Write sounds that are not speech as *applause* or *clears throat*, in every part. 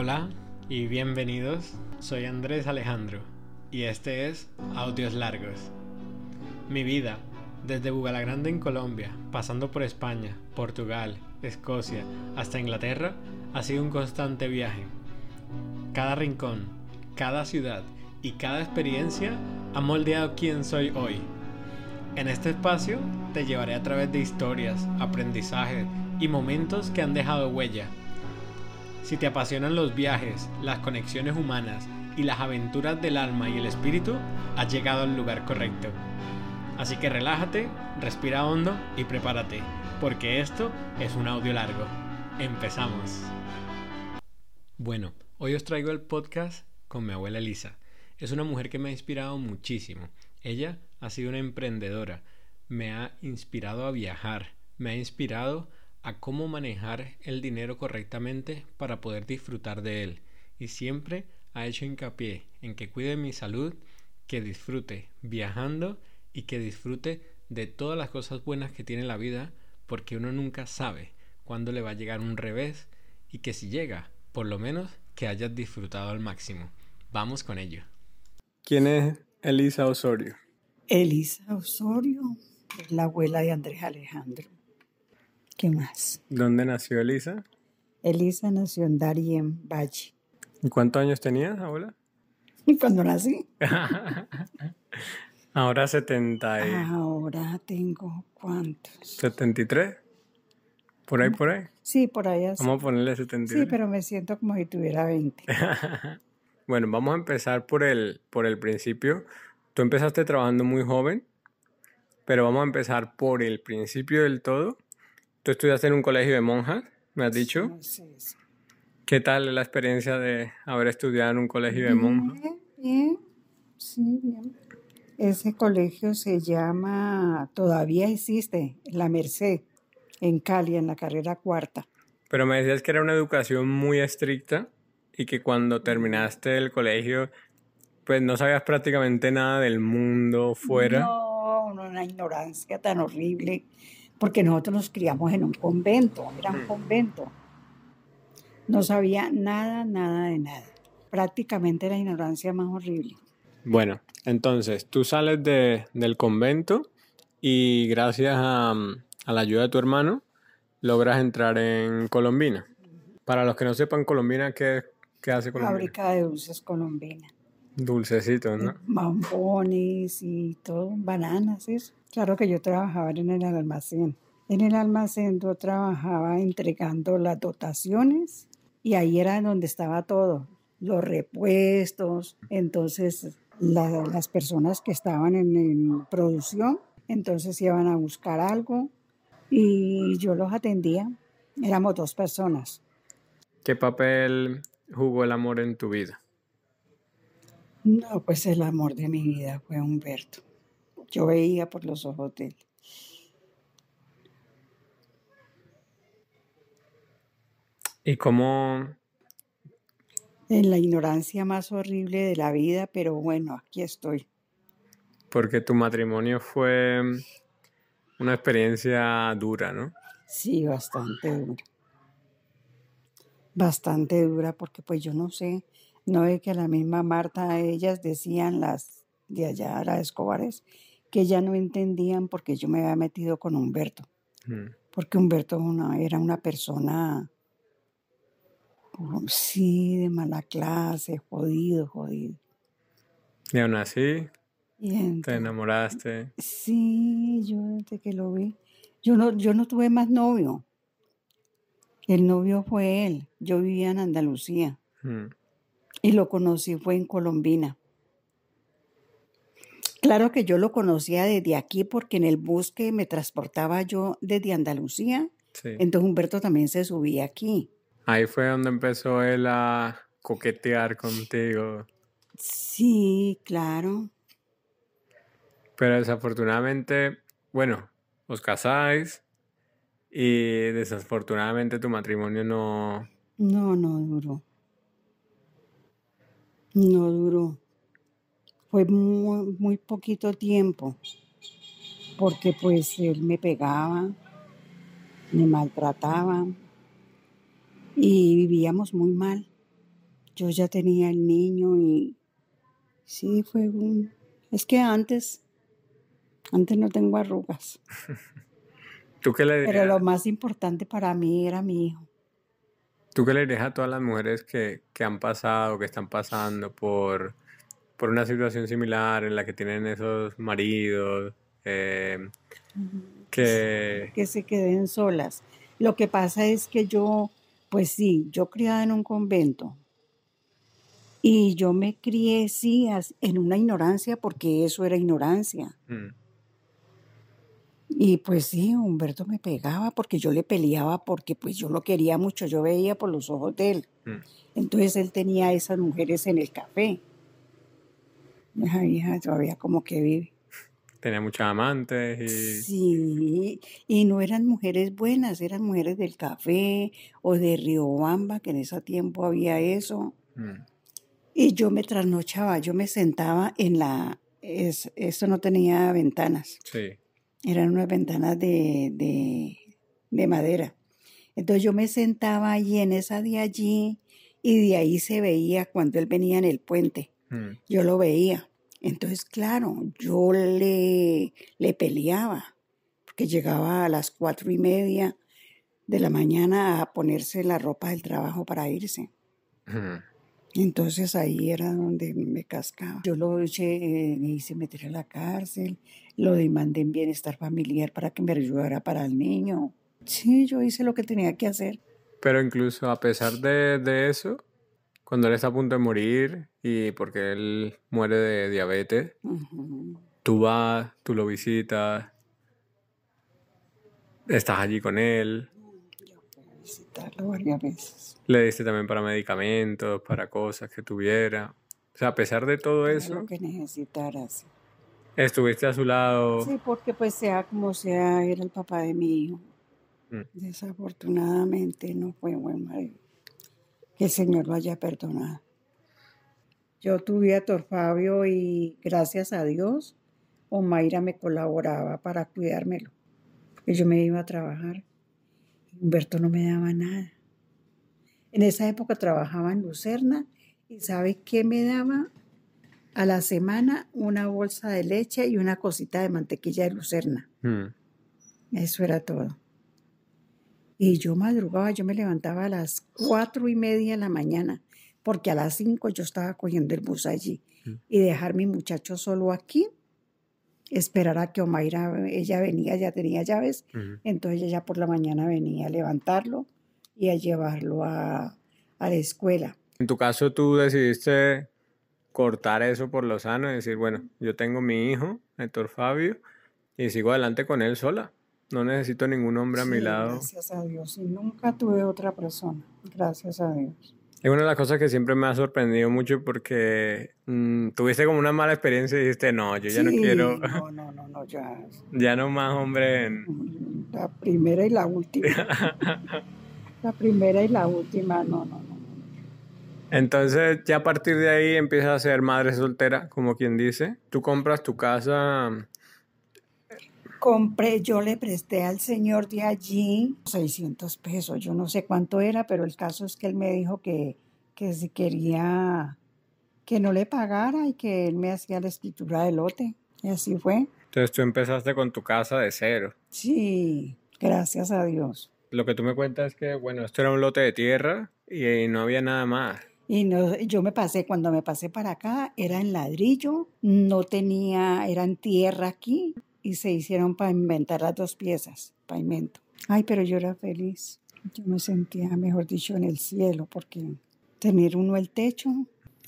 Hola y bienvenidos, soy Andrés Alejandro y este es Audios Largos. Mi vida, desde Bugalagrande en Colombia, pasando por España, Portugal, Escocia, hasta Inglaterra, ha sido un constante viaje. Cada rincón, cada ciudad y cada experiencia ha moldeado quién soy hoy. En este espacio te llevaré a través de historias, aprendizajes y momentos que han dejado huella si te apasionan los viajes, las conexiones humanas y las aventuras del alma y el espíritu, has llegado al lugar correcto. Así que relájate, respira hondo y prepárate, porque esto es un audio largo. Empezamos. Bueno, hoy os traigo el podcast con mi abuela Elisa. Es una mujer que me ha inspirado muchísimo. Ella ha sido una emprendedora, me ha inspirado a viajar, me ha inspirado a cómo manejar el dinero correctamente para poder disfrutar de él y siempre ha hecho hincapié en que cuide mi salud, que disfrute viajando y que disfrute de todas las cosas buenas que tiene la vida porque uno nunca sabe cuándo le va a llegar un revés y que si llega, por lo menos que hayas disfrutado al máximo. Vamos con ello. ¿Quién es Elisa Osorio? Elisa Osorio es la abuela de Andrés Alejandro. ¿Qué más? ¿Dónde nació Elisa? Elisa nació en Darien, Valle. ¿Y cuántos años tenías, abuela? ¿Y *laughs* cuando nací? *laughs* Ahora 70 y... Ahora tengo cuántos. ¿73? ¿Por ahí, por ahí? Sí, por ahí así. Vamos a ponerle 73. Sí, pero me siento como si tuviera 20. *laughs* bueno, vamos a empezar por el, por el principio. Tú empezaste trabajando muy joven, pero vamos a empezar por el principio del todo Tú estudiaste en un colegio de monjas, me has dicho. Sí, sí. ¿Qué tal la experiencia de haber estudiado en un colegio de monjas? Bien, bien, sí, bien. Ese colegio se llama, todavía existe, La Merced, en Cali, en la carrera cuarta. Pero me decías que era una educación muy estricta y que cuando terminaste el colegio, pues no sabías prácticamente nada del mundo fuera. No, una ignorancia tan horrible porque nosotros nos criamos en un convento, era un convento. No sabía nada, nada de nada. Prácticamente la ignorancia más horrible. Bueno, entonces tú sales de, del convento y gracias a, a, la ayuda de tu hermano logras entrar en Colombina. Para los que no sepan, Colombina, ¿qué, qué hace Colombina? Fábrica de dulces Colombina. Dulcecitos, ¿no? Mambones y todo, bananas, eso. Claro que yo trabajaba en el almacén. En el almacén yo trabajaba entregando las dotaciones y ahí era donde estaba todo, los repuestos. Entonces las personas que estaban en, en producción, entonces iban a buscar algo y yo los atendía. Éramos dos personas. ¿Qué papel jugó el amor en tu vida? No, pues el amor de mi vida fue Humberto. Yo veía por los ojos de él. ¿Y cómo? En la ignorancia más horrible de la vida, pero bueno, aquí estoy. Porque tu matrimonio fue una experiencia dura, ¿no? Sí, bastante dura. Bastante dura porque pues yo no sé, no es que la misma Marta, ellas decían las de allá, las Escobares, que ya no entendían porque yo me había metido con Humberto. Mm. Porque Humberto era una persona, sí, de mala clase, jodido, jodido. Y aún así, te enamoraste. Sí, yo desde que lo vi. Yo no, yo no tuve más novio. El novio fue él. Yo vivía en Andalucía. Mm. Y lo conocí fue en Colombina. Claro que yo lo conocía desde aquí porque en el bus que me transportaba yo desde Andalucía, entonces Humberto también se subía aquí. Ahí fue donde empezó él a coquetear contigo. Sí, claro. Pero desafortunadamente, bueno, os casáis y desafortunadamente tu matrimonio no... No, no duró. No duró. Fue muy, muy poquito tiempo, porque pues él me pegaba, me maltrataba y vivíamos muy mal. yo ya tenía el niño y sí, fue un... Es que antes, antes no tengo arrugas, *laughs* ¿Tú qué le pero dirías, lo más importante para mí era mi hijo. Tú qué le dirías a todas las mujeres que, que han pasado, que están pasando por, por una situación similar en la que tienen esos maridos, eh, que... que se queden solas. Lo que pasa es que yo, pues sí, yo criada en un convento y yo me crié, sí, en una ignorancia porque eso era ignorancia. mm, Y pues sí, Humberto me pegaba porque yo le peleaba porque pues yo lo quería mucho, yo veía por los ojos de él. mm. Entonces él tenía esas mujeres en el café. Esa todavía como que vive. Tenía muchas amantes y... Sí, y no eran mujeres buenas, eran mujeres del café o de Riobamba, que en ese tiempo había eso. mm, Y yo me trasnochaba, yo me sentaba en la... Es, esto no tenía ventanas, sí. Eran unas ventanas de, de, de madera. Entonces yo me sentaba allí en esa de allí y de ahí se veía cuando él venía en el puente mm, yo lo veía. Entonces, claro, yo le, le peleaba, porque llegaba a las cuatro y media de la mañana a ponerse la ropa del trabajo para irse. mm. Entonces ahí era donde me cascaba. Yo lo eché, eh, me hice meter a la cárcel, lo demandé en bienestar familiar para que me ayudara para el niño. Sí, yo hice lo que tenía que hacer. Pero incluso a pesar de, de eso, cuando él está a punto de morir y porque él muere de diabetes, Ujú. tú vas, tú lo visitas, estás allí con él, visitarlo varias veces. le diste también para medicamentos, para cosas que tuviera. O sea, a pesar de todo eso, Lo que necesitaras. estuviste a su lado. Sí, porque pues sea como sea, era el papá de mi hijo. Mm. Desafortunadamente no fue buen marido. Que el Señor lo haya perdonado. Yo tuve a Tor Fabio y gracias a Dios, Omaira me colaboraba para cuidármelo. Yo me iba a trabajar. Humberto no me daba nada. En esa época trabajaba en Lucerna y ¿sabe qué me daba? A la semana una bolsa de leche y una cosita de mantequilla de Lucerna. Mm, Eso era todo. Y yo madrugaba, yo me levantaba a las cuatro y media de la mañana, porque a las cinco yo estaba cogiendo el bus allí. Mm. Y dejar mi muchacho solo aquí, esperar a que Omaira, ella venía, ya tenía llaves, entonces ella por la mañana venía a levantarlo y a llevarlo a, a la escuela. En tu caso, tú decidiste cortar eso por lo sano y decir, bueno, yo tengo mi hijo, Héctor Fabio, y sigo adelante con él sola. No necesito ningún hombre a mi lado. Gracias a Dios. Y nunca tuve otra persona. Gracias a Dios. Es una de las cosas que siempre me ha sorprendido mucho porque mm, tuviste como una mala experiencia y dijiste, no, yo ya no quiero, No, no, no, no, ya. *laughs* ya no más hombre en... La primera y la última. *laughs* La primera y la última, no, no, no. Entonces, ya a partir de ahí empiezas a ser madre soltera, como quien dice. Tú compras tu casa, Compré, yo le presté al señor de allí 600 pesos, yo no sé cuánto era, pero el caso es que él me dijo que, que si quería que no le pagara y que él me hacía la escritura del lote. Y así fue. entonces tú empezaste con tu casa de cero. Sí, gracias a Dios. Lo que tú me cuentas es que, bueno, esto era un lote de tierra y no había nada más. Y no, yo me pasé, cuando me pasé para acá, era en ladrillo, no tenía, era en tierra aquí y se hicieron para inventar las dos piezas, pavimento. Ay, pero yo era feliz. Yo me sentía, mejor dicho, en el cielo porque tener uno el techo,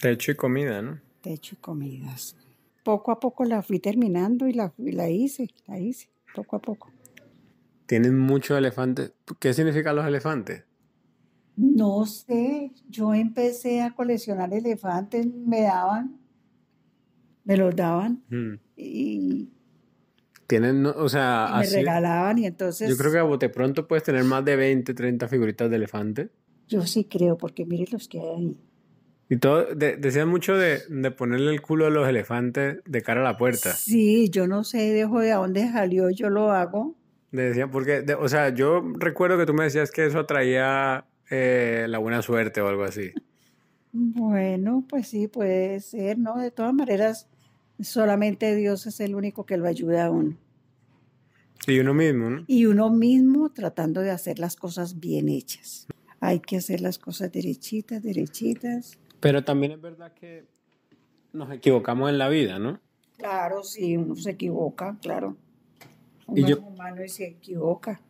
Techo y comida, ¿no? techo y comidas. Poco a poco la fui terminando y la, y la hice, la hice, poco a poco. Tienen muchos elefantes. ¿Qué significan los elefantes? No sé, yo empecé a coleccionar elefantes, me daban, me los daban Mm. y Tienen, o sea, y me así. regalaban y entonces Yo creo que a bote pronto puedes tener más de 20, 30 figuritas de elefante. yo sí creo porque mire los que hay ahí. Y todo, de- decían mucho de, de ponerle el culo a los elefantes de cara a la puerta. Sí, yo no sé dejo de dónde salió, yo lo hago. Decían, porque, de- o sea, yo recuerdo que tú me decías que eso atraía eh, la buena suerte o algo así. *laughs* Bueno, pues sí, puede ser, ¿no? De todas maneras, solamente Dios es el único que lo ayuda a uno. Y uno mismo, ¿no? Y uno mismo tratando de hacer las cosas bien hechas. Hay que hacer las cosas derechitas, derechitas. Pero también es verdad que nos equivocamos en la vida, ¿no? Claro, sí, uno se equivoca, claro. Y Uno yo- es humano y se equivoca.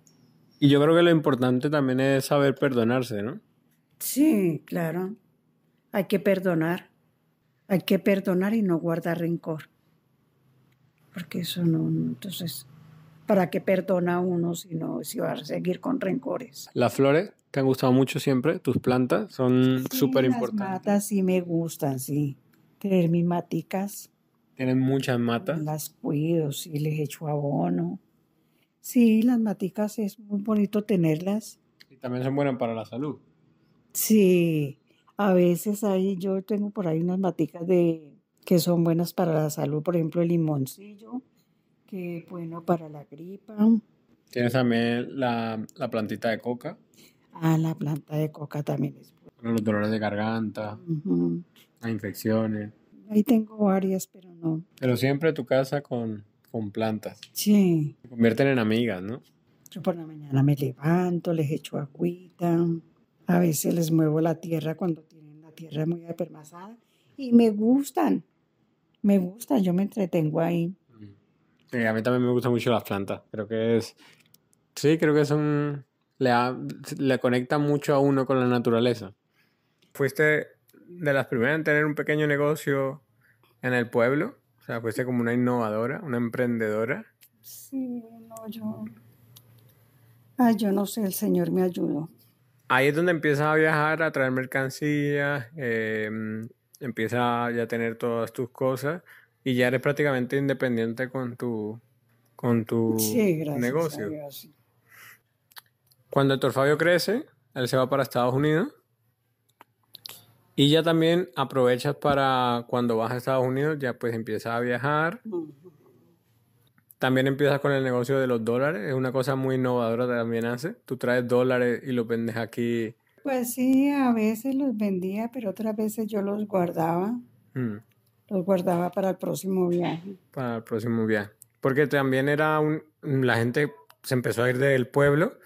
Y yo creo que lo importante también es saber perdonarse, ¿no? Sí, claro. Hay que perdonar. Hay que perdonar y no guardar rencor. Porque eso no, entonces, ¿para qué perdona uno si no, si va a seguir con rencores? Las flores te han gustado mucho siempre, tus plantas son Sí, súper Las importantes. matas sí me gustan, sí. Tener mis maticas, Tienen muchas matas. las cuido, sí, les echo abono. Sí, las maticas es muy bonito tenerlas. Y también son buenas para la salud. Sí, a veces ahí yo tengo por ahí unas maticas de que son buenas para la salud, por ejemplo el limoncillo, que es bueno para la gripa. Tienes también la, la plantita de coca, Ah, la planta de coca también es buena. para los dolores de garganta, Ujú. las infecciones. Ahí tengo varias, pero no. Pero siempre tu casa con, con plantas. Sí, Se convierten en amigas, ¿no? yo por la mañana me levanto, les echo agüita, a veces les muevo la tierra cuando tierra muy apermazada y me gustan, me gustan, yo me entretengo ahí. Sí, a mí también me gustan mucho las plantas. Creo que es. Sí, creo que son. Le, ha- le conecta mucho a uno con la naturaleza. Fuiste de las primeras en tener un pequeño negocio en el pueblo. O sea, fuiste como una innovadora, una emprendedora. Sí, no, yo. Ay, yo no sé, el Señor me ayudó. Ahí es donde empiezas a viajar, a traer mercancías, eh, empiezas ya a tener todas tus cosas y ya eres prácticamente independiente con tu, con tu Sí, gracias. a negocio. Cuando Héctor Fabio crece, él se va para Estados Unidos. Y ya también aprovechas para cuando vas a Estados Unidos, ya pues empiezas a viajar. Ujú. También empiezas con el negocio de los dólares. Es una cosa muy innovadora también hace. Tú traes dólares y los vendes aquí. Pues sí, a veces los vendía, pero otras veces yo los guardaba. mm, Los guardaba para el próximo viaje. para el próximo viaje. Porque también era un... La gente se empezó a ir del pueblo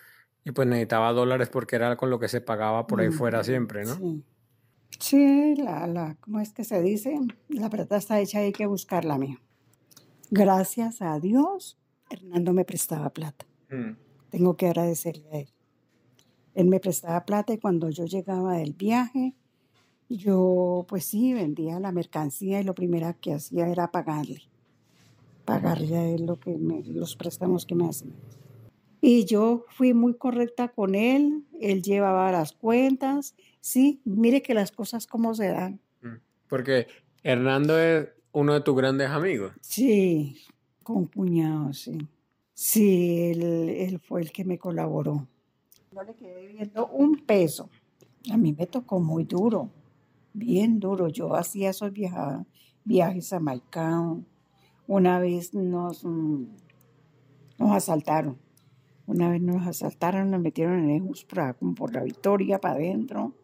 y pues necesitaba dólares porque era con lo que se pagaba por ahí fuera siempre, ¿no? Sí. Sí, la, la, ¿cómo es que se dice? La plata está hecha, hay que buscarla, mío. Gracias a Dios, Hernando me prestaba plata. Mm. Tengo que agradecerle a él. Él me prestaba plata y cuando yo llegaba del viaje, yo pues sí, vendía la mercancía y lo primero que hacía era pagarle. Pagarle a él lo que me- los préstamos que me hacía. Y yo fui muy correcta con él, él llevaba las cuentas. Sí, mire que las cosas como se dan. Mm. Porque Hernando es uno de tus grandes amigos. Sí, con cuñado, sí. Sí, él, él fue el que me colaboró. No le quedé viendo un peso. A mí me tocó muy duro, bien duro. Yo hacía esos viaja- viajes a Maicao. Una vez nos, mm, nos asaltaron. Una vez nos asaltaron, nos metieron en el como por la Victoria, para adentro.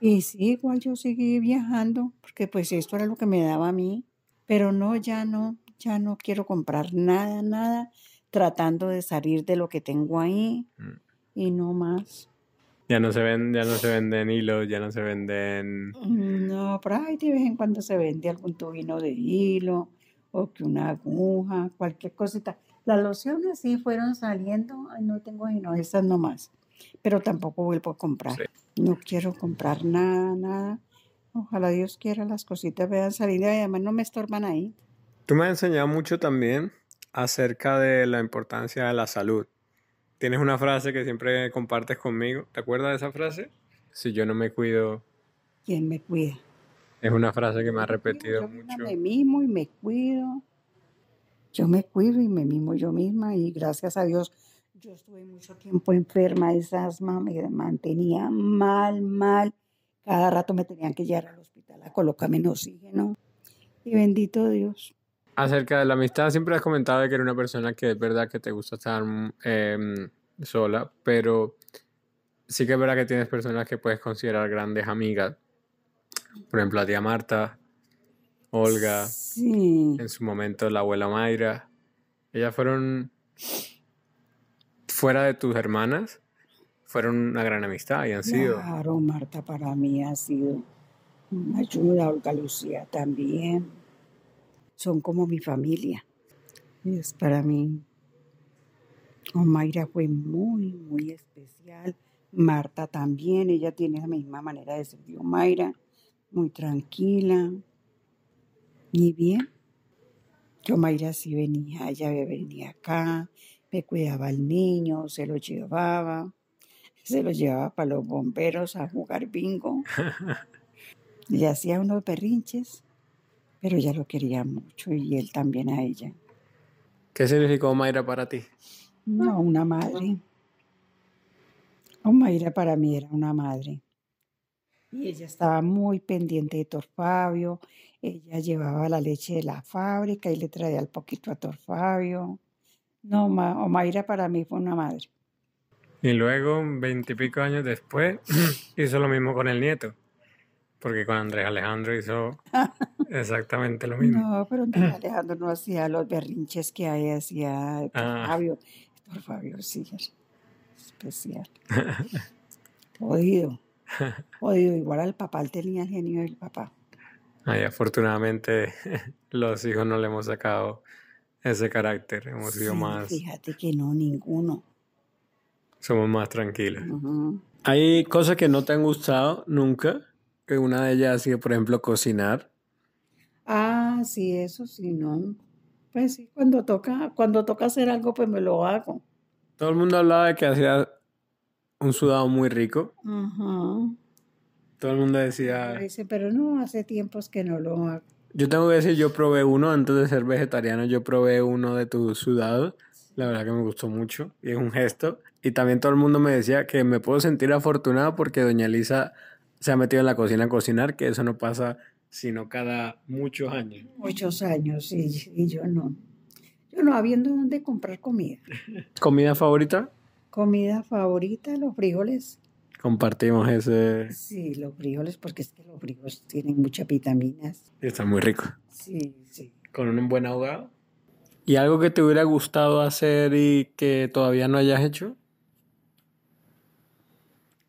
Y sí, igual yo seguí viajando, porque pues esto era lo que me daba a mí. Pero no, ya no, ya no quiero comprar nada, nada, tratando de salir de lo que tengo ahí Mm. y no más. Ya no se ven, ya no se venden hilos, ya no se venden. No, por ahí de vez en cuando se vende algún tubino de hilo o que una aguja, cualquier cosita. Las lociones sí fueron saliendo, ay, no tengo sino esas nomás, pero tampoco vuelvo a comprar. Sí. No quiero comprar nada, nada. Ojalá Dios quiera las cositas vean salir y además no me estorban ahí. Tú me has enseñado mucho también acerca de la importancia de la salud. Tienes una frase que siempre compartes conmigo. ¿Te acuerdas de esa frase? Si yo no me cuido, ¿Quién me cuida? es una frase que me ha repetido Yo mucho. me mimo y me cuido. Yo me cuido y me mimo yo misma y gracias a Dios yo estuve mucho tiempo enferma, esa asma me mantenía mal, mal. Cada rato me tenían que llevar al hospital a colocarme en oxígeno. Y bendito Dios. Acerca de la amistad, siempre has comentado que eres una persona que es verdad que te gusta estar em, sola, pero sí que es verdad que tienes personas que puedes considerar grandes amigas. Por ejemplo, la tía Marta, Olga, Sí, en su momento la abuela Mayra. Ellas fueron, fuera de tus hermanas, fueron una gran amistad y han sido. claro, Marta para mí ha sido una ayuda, Olga Lucía también. Son como mi familia. Es para mí. Omaira fue muy, muy especial. Marta también, ella tiene la misma manera de ser de Omaira, muy tranquila. Y bien, que Omaira sí venía, ella venía acá, me cuidaba al niño, se lo llevaba, se lo llevaba para los bomberos a jugar bingo. Le hacía unos berrinches, pero ella lo quería mucho y él también a ella. ¿Qué significó Mayra para ti? No, una madre. Omaira para mí era una madre. Y ella estaba muy pendiente de Torfabio. Ella llevaba la leche de la fábrica y le traía el poquito a Torfabio. No, Ma- Omaira para mí fue una madre. Y luego, veintipico años después, *clears throat* hizo lo mismo con el nieto. Porque con Andrés Alejandro hizo *laughs* exactamente lo mismo. No, pero Andrés *clears throat* Alejandro no hacía los berrinches que ahí hacía Ah. Torfabio. Torfabio sí era especial. *laughs* Jodido. *laughs* Jodido. Igual al papá, él tenía el genio del papá. Ay, afortunadamente, los hijos no le hemos sacado ese carácter. Hemos sido Sí, más, Fíjate que no, ninguno. Somos más tranquilos. Ujú. Hay cosas que no te han gustado nunca. Que una de ellas ha sido, por ejemplo, cocinar. Ah, sí, eso sí, no. Pues sí, cuando toca, cuando toca hacer algo, pues me lo hago. Todo el mundo hablaba de que hacía un sudado muy rico. Ajá. Todo el mundo decía, dice, pero no, hace tiempos que no lo hago. yo tengo que decir, yo probé uno antes de ser vegetariano, yo probé uno de tus sudados. La verdad que me gustó mucho y es un gesto. Y también todo el mundo me decía que me puedo sentir afortunado porque doña Elisa se ha metido en la cocina a cocinar, que eso no pasa sino cada muchos años. Muchos años, y, y yo no. Yo no habiendo dónde comprar comida. *laughs* ¿Comida favorita? Comida favorita, los frijoles. Compartimos ese. Sí, los frijoles, porque es que los frijoles tienen muchas vitaminas. Está muy rico. Sí, sí. Con un buen ahogado. ¿Y algo que te hubiera gustado hacer y que todavía no hayas hecho?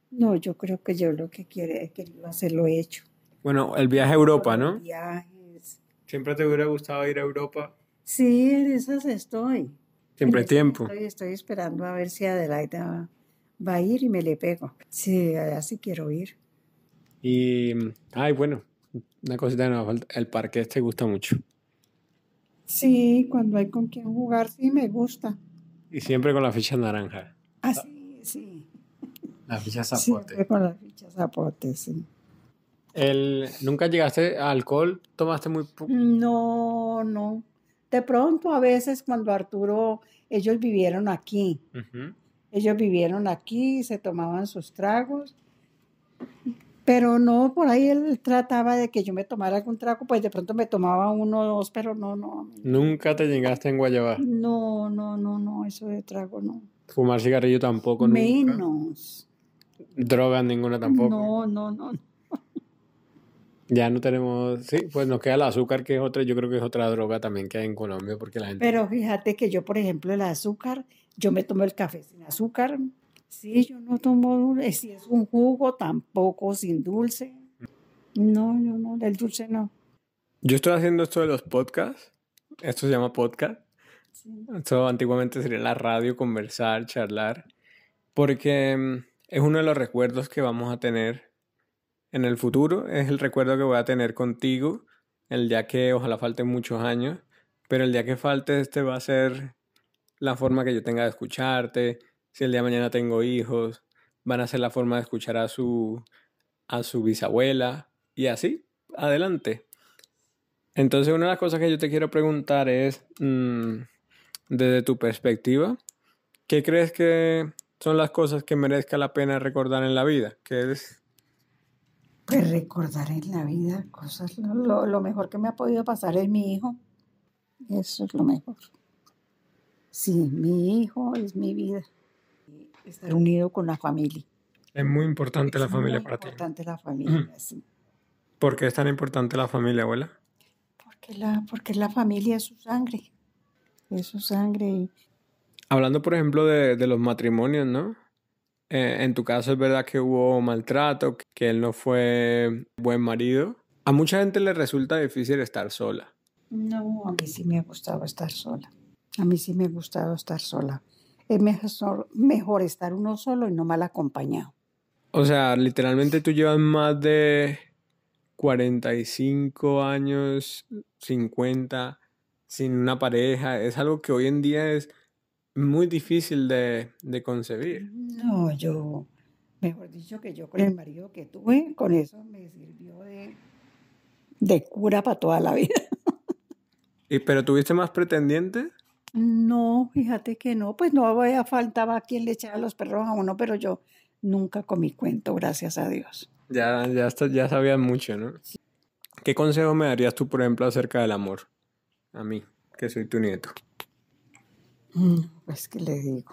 No, yo creo que yo lo que quiere, he querido hacer lo he hecho. Bueno, el viaje a Europa, ¿no? Viajes. ¿Siempre te hubiera gustado ir a Europa? Sí, en esas estoy. Siempre esas tiempo. Estoy, estoy esperando a ver si Adelaida va, va a ir y me le pego. Sí, allá sí quiero ir. Y, ay, bueno, una cosita que nos falta. El parque te gusta mucho. Sí, cuando hay con quien jugar, sí me gusta. Y siempre con la ficha naranja. Así, sí. La ficha *laughs* Siempre con las fichas zapote, sí. El, ¿Nunca llegaste a alcohol? ¿Tomaste muy poco? No, no. De pronto, a veces cuando Arturo, ellos vivieron aquí. Ujú. Ellos vivieron aquí, se tomaban sus tragos. Pero no, por ahí él trataba de que yo me tomara algún trago, pues de pronto me tomaba uno o dos, pero no, no. Nunca te llegaste en Guayabá. No, no, no, no, eso de trago no. Fumar cigarrillo tampoco, nunca. Menos. Drogas ninguna tampoco. No, no, no. Ya no tenemos, sí, pues nos queda el azúcar, que es otra, yo creo que es otra droga también que hay en Colombia, porque la gente... Pero fíjate que yo, por ejemplo, el azúcar, yo me tomo el café sin azúcar. Sí, yo no tomo dulce. Si es un jugo, tampoco sin dulce. No, yo no, del dulce no. Yo estoy haciendo esto de los podcasts, esto se llama podcast, Sí. esto antiguamente sería la radio, conversar, charlar, porque mm, es uno de los recuerdos que vamos a tener en el futuro, es el recuerdo que voy a tener contigo, el día que ojalá falten muchos años, pero el día que falte este va a ser la forma que yo tenga de escucharte, si el día de mañana tengo hijos, van a ser la forma de escuchar a su, a su bisabuela y así, adelante. Entonces, una de las cosas que yo te quiero preguntar es, mm, desde tu perspectiva, ¿qué crees que son las cosas que merezca la pena recordar en la vida? ¿Qué es? Pues recordar en la vida cosas, lo, lo- lo mejor que me ha podido pasar es mi hijo. Eso es lo mejor. Sí, mi hijo es mi vida. Estar unido con la familia. Es muy importante la Es familia muy para ti. importante la familia, *clears throat* sí. ¿Por qué es tan importante la familia, abuela? Porque la, porque la familia es su sangre. Es su sangre. y- Hablando, por ejemplo, de, de los matrimonios, ¿no? Eh, en tu caso es verdad que hubo maltrato, que él no fue buen marido. A mucha gente le resulta difícil estar sola. No, a mí sí me ha gustado estar sola. A mí sí me ha gustado estar sola. Es mejor, mejor estar uno solo y no mal acompañado. O sea, literalmente tú llevas más de 45 años, 50, sin una pareja. Es algo que hoy en día es muy difícil de, de concebir. No, yo, mejor dicho, que yo con el marido que tuve, con eso me sirvió de, de cura para toda la vida. ¿Y, ¿Pero tuviste más pretendientes? No, fíjate que no, pues no había faltaba quien le echara los perros a uno, pero yo nunca comí cuento, gracias a Dios. Ya, ya, está- ya sabías mucho, ¿no? ¿Qué consejo me darías tú, por ejemplo, acerca del amor? A mí, que soy tu nieto. Mm, Pues, ¿qué le digo?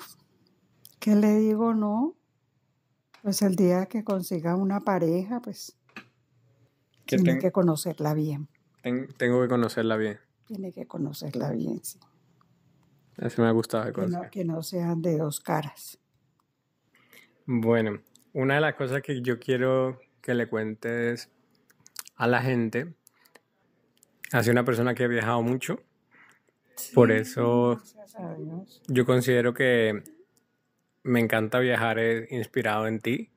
¿Qué le digo? No. Pues el día que consiga una pareja, pues Que tiene ten- que conocerla bien. ten- tengo que conocerla bien. Tiene que conocerla bien, sí. Eso me ha gustado Que no, que no sean de dos caras. Bueno, una de las cosas que yo quiero que le cuentes a la gente, hace una persona que ha viajado mucho, Por eso- yo considero que me encanta viajar inspirado en ti.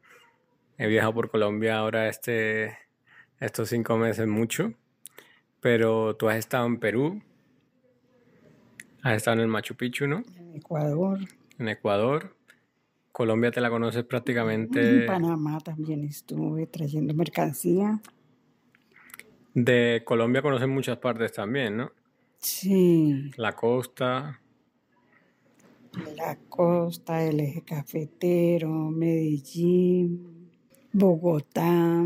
He viajado por Colombia ahora este, estos cinco meses mucho, pero tú has estado en Perú, has estado en el Machu Picchu, ¿no? En Ecuador, En Ecuador. Colombia te la conoces en prácticamente Panamá también estuve trayendo mercancía. de Colombia conoces muchas partes también, ¿no? Sí, La costa, la costa, el eje cafetero, Medellín, Bogotá,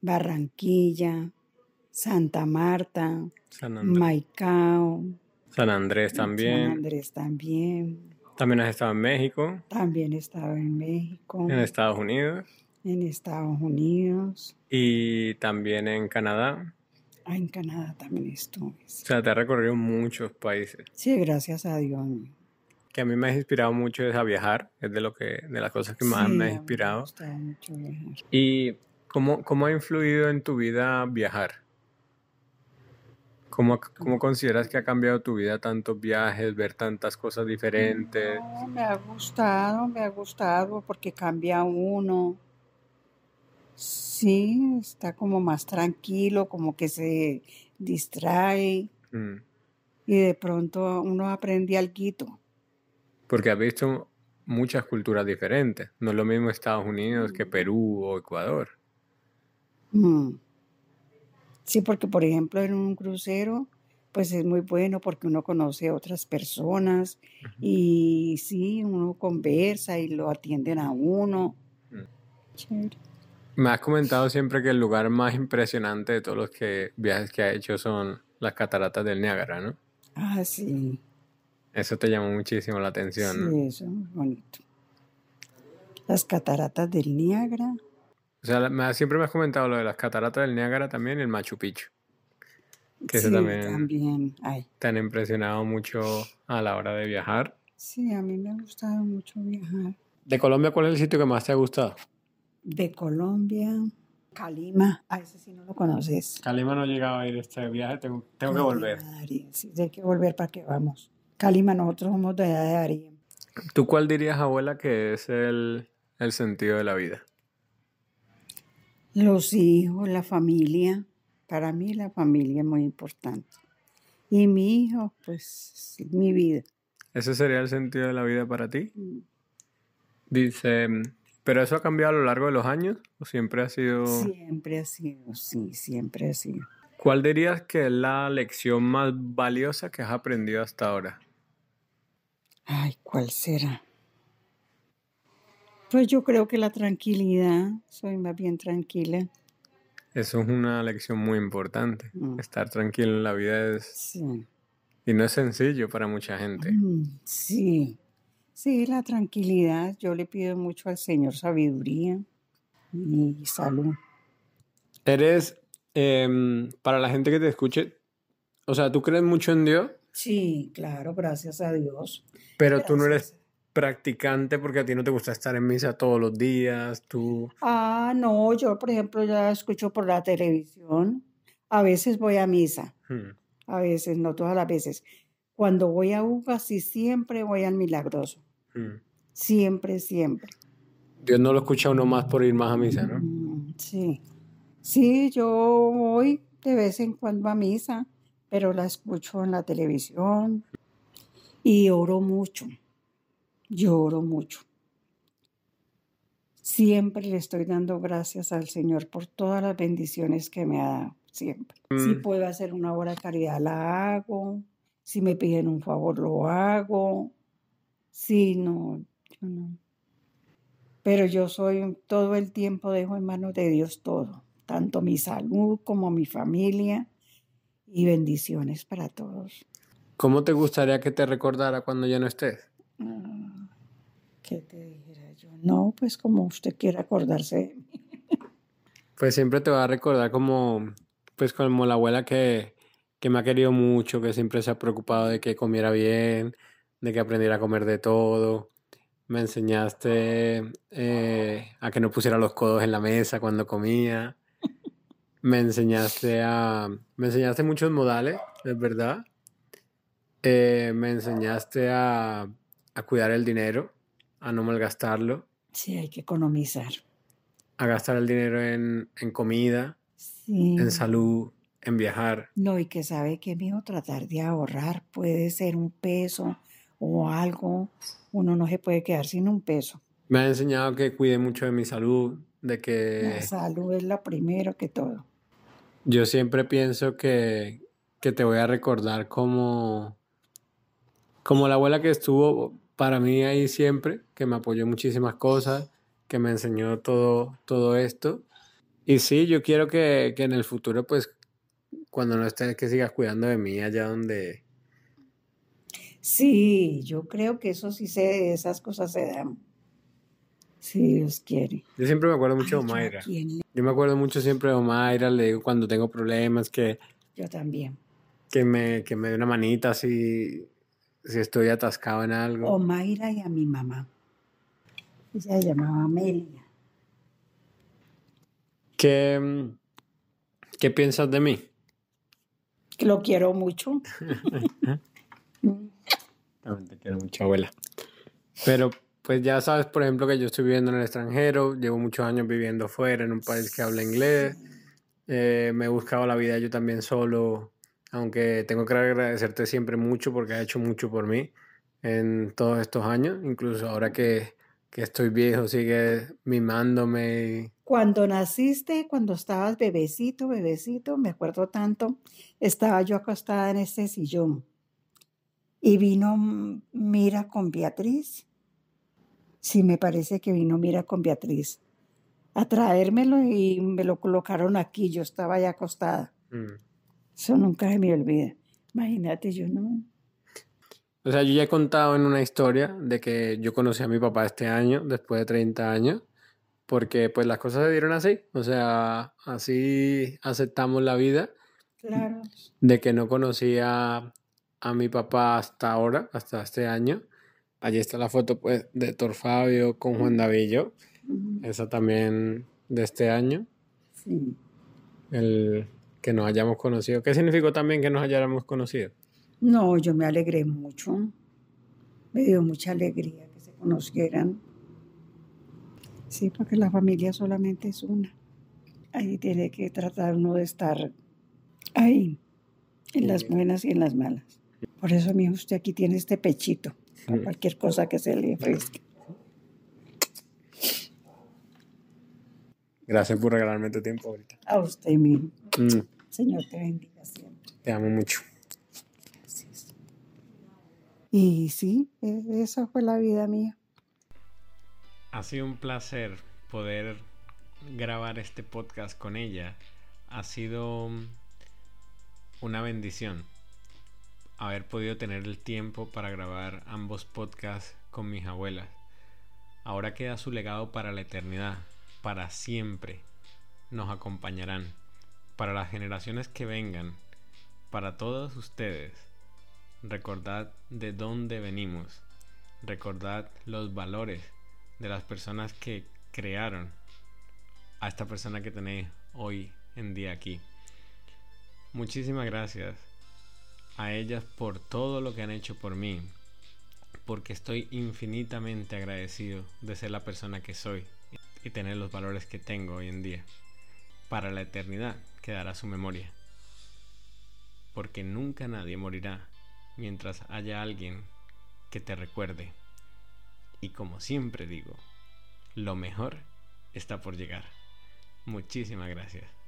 Barranquilla, Santa Marta, San Maicao, San Andrés San también. Andrés también. También has estado en México, También he estado en México, en Estados Unidos en Estados Unidos, y también en Canadá. ah, en Canadá también estuve. O sea, te has recorrido muchos países. Sí, gracias a Dios. Que a mí me ha inspirado mucho es a viajar, es de lo que, de las cosas que más Sí, me ha inspirado. gustado mucho viajar. ¿Y cómo, cómo ha influido en tu vida viajar? ¿Cómo, cómo consideras que ha cambiado tu vida tantos viajes, ver tantas cosas diferentes? No, me ha gustado, me ha gustado porque cambia uno. Sí, está como más tranquilo, como que se distrae Mm. y de pronto uno aprende algo. Porque has visto muchas culturas diferentes. No es lo mismo Estados Unidos que Perú o Ecuador. Mm. Sí, porque por ejemplo en un crucero, pues es muy bueno porque uno conoce a otras personas y sí, uno conversa y lo atienden a uno. Mm. Chévere. Me has comentado siempre que el lugar más impresionante de todos los que, viajes que has hecho son las cataratas del Niágara, ¿no? Ah, sí, Eso te llamó muchísimo la atención, ¿no? sí, eso es bonito. Las cataratas del Niágara. O sea, me siempre me has comentado lo de las cataratas del Niágara también y el Machu Picchu. Que eso sí, también- también. Ay, Te han impresionado mucho a la hora de viajar. sí, a mí me ha gustado mucho viajar. De Colombia, ¿cuál es el sitio que más te ha gustado? De Colombia, Calima. Ah, ese sí no lo conoces. Calima no he llegado a ir este viaje, tengo, Calima, Darien, Sí, hay que volver para que vamos. Calima, nosotros somos de allá de Darien. ¿Tú cuál dirías, abuela, que es el, el sentido de la vida? Los hijos, la familia. Para mí la familia es muy importante. Y mi hijo, pues, mi vida. ¿Ese sería el sentido de la vida para ti? Mm. Dice, ¿pero eso ha cambiado a lo largo de los años o siempre ha sido... Siempre ha sido, sí, siempre ha sido. ¿Cuál dirías que es la lección más valiosa que has aprendido hasta ahora? Ay, ¿cuál será? Pues yo creo que la tranquilidad, soy más bien tranquila. Eso es una lección muy importante. Mm. Estar tranquilo en la vida es... Sí. Y no es sencillo para mucha gente. Mm, Sí, sí, la tranquilidad. Yo le pido mucho al Señor sabiduría y salud. ¿Eres em, para la gente que te escuche, o sea, ¿tú crees mucho en Dios? Sí, claro, gracias a Dios. Pero tú no eres. Practicante porque a ti no te gusta estar en misa todos los días, tú... Ah, no, yo por ejemplo ya escucho por la televisión. A veces voy a misa, Hmm. a veces, no todas las veces. Cuando voy a UCA, sí siempre voy al milagroso. Hmm. Siempre, siempre. Dios no lo escucha a uno más por ir más a misa, ¿no? Mm, Sí. Sí, yo voy de vez en cuando a misa, pero la escucho en la televisión y oro mucho. Lloro mucho. Siempre le estoy dando gracias al Señor por todas las bendiciones que me ha dado, siempre. Si Mm. puedo hacer una obra de caridad, la hago. Si me piden un favor, lo hago. Si no, yo no. Pero yo soy todo el tiempo dejo en manos de Dios todo, tanto mi salud como mi familia y bendiciones para todos. ¿Cómo te gustaría que te recordara cuando ya no estés? Ah, ¿Qué te dijera yo? No, pues como usted quiera acordarse de mí. *laughs* Pues siempre te va a recordar como, pues como la abuela que, que me ha querido mucho, que siempre se ha preocupado de que comiera bien, de que aprendiera a comer de todo. Me enseñaste eh, a que no pusiera los codos en la mesa cuando comía. Me enseñaste a, me enseñaste muchos modales, es verdad. Eh, me enseñaste a, a cuidar el dinero, a no malgastarlo, Sí, hay que economizar. a gastar el dinero en, en comida, Sí. en salud, en viajar. No, y que sabe que, mijo, tratar de ahorrar puede ser un peso o algo. Uno no se puede quedar sin un peso. Me ha enseñado que cuide mucho de mi salud, de La que salud es lo primero que todo. yo siempre pienso que, que te voy a recordar como, como la abuela que estuvo para mí ahí siempre, que me apoyó en muchísimas cosas, que me enseñó todo, todo esto. Y sí, yo quiero que, que en el futuro, pues, cuando no estés, que sigas cuidando de mí allá donde... Sí, yo creo que eso sí se, esas cosas se dan. Si Dios quiere. Yo siempre me acuerdo mucho Ay, de Omaira. Yo me acuerdo mucho siempre de Omaira, le digo cuando tengo problemas, que, Yo también. que me, que me dé una manita si, si estoy atascado en algo. O Mayra y a mi mamá. Ella se llamaba Amelia. ¿Qué, qué piensas de mí? Que lo quiero mucho. También te quiero mucho, abuela. Pero pues ya sabes, por ejemplo, que yo estoy viviendo en el extranjero, llevo muchos años viviendo fuera, en un país que habla inglés. Eh, me he buscado la vida yo también solo, aunque tengo que agradecerte siempre mucho porque has hecho mucho por mí en todos estos años, incluso ahora que, que estoy viejo, sigue mimándome. y- Cuando naciste, cuando estabas bebecito, bebecito, me acuerdo tanto, estaba yo acostada en este sillón y vino Mira con Beatriz. Sí, me parece que vino Mira con Beatriz a traérmelo y me lo colocaron aquí. Yo estaba ya acostada. Mm. Eso nunca se me olvida. Imagínate, yo no. O sea, yo ya he contado en una historia de que yo conocí a mi papá este año, después de 30 años, porque pues las cosas se dieron así. O sea, así aceptamos la vida Claro. de que no conocía a mi papá hasta ahora, hasta este año. Allí está la foto pues de Tor Fabio con Juan Davillo, esa también de este año, Sí. el que nos hayamos conocido. ¿Qué significó también que nos hayáramos conocido? No, yo me alegré mucho. Me dio mucha alegría que se conocieran. Sí, porque la familia solamente es una. Ahí tiene que tratar uno de estar ahí, en las buenas y en las malas. Por eso, mi hijo, usted aquí tiene este pechito, para Mm. cualquier cosa que se le ofrezca. Gracias por regalarme tu tiempo ahorita. A usted mismo. Mm, Señor te bendiga siempre. te amo mucho. Gracias. Y sí, e- esa fue la vida mía. Ha sido un placer poder grabar este podcast con ella. Ha sido una bendición haber podido tener el tiempo para grabar ambos podcasts con mis abuelas. Ahora queda su legado para la eternidad, para siempre. Nos acompañarán. para las generaciones que vengan, para todos ustedes, recordad de dónde venimos, recordad los valores de las personas que crearon a esta persona que tenéis hoy en día aquí. Muchísimas gracias a ellas por todo lo que han hecho por mí, porque estoy infinitamente agradecido de ser la persona que soy y tener los valores que tengo hoy en día. Para la eternidad quedará su memoria, porque nunca nadie morirá mientras haya alguien que te recuerde. Y como siempre digo, lo mejor está por llegar. Muchísimas gracias.